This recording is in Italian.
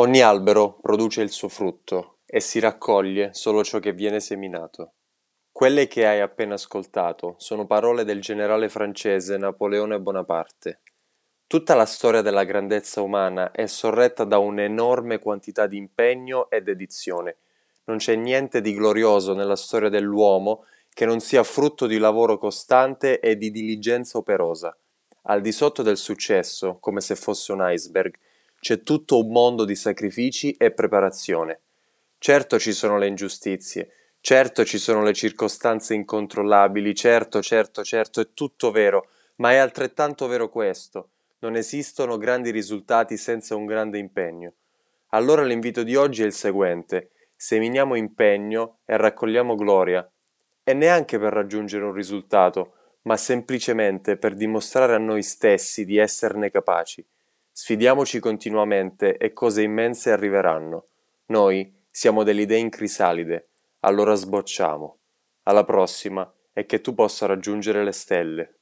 Ogni albero produce il suo frutto e si raccoglie solo ciò che viene seminato. Quelle che hai appena ascoltato sono parole del generale francese Napoleone Bonaparte. Tutta la storia della grandezza umana è sorretta da un'enorme quantità di impegno e dedizione. Non c'è niente di glorioso nella storia dell'uomo che non sia frutto di lavoro costante e di diligenza operosa. Al di sotto del successo, come se fosse un iceberg, c'è tutto un mondo di sacrifici e preparazione. Certo ci sono le ingiustizie, certo ci sono le circostanze incontrollabili, certo, certo, certo, è tutto vero, ma è altrettanto vero questo. Non esistono grandi risultati senza un grande impegno. Allora l'invito di oggi è il seguente. Seminiamo impegno e raccogliamo gloria. E neanche per raggiungere un risultato, ma semplicemente per dimostrare a noi stessi di esserne capaci. Sfidiamoci continuamente e cose immense arriveranno. Noi siamo delle idee in crisalide, allora sbocciamo. Alla prossima e che tu possa raggiungere le stelle.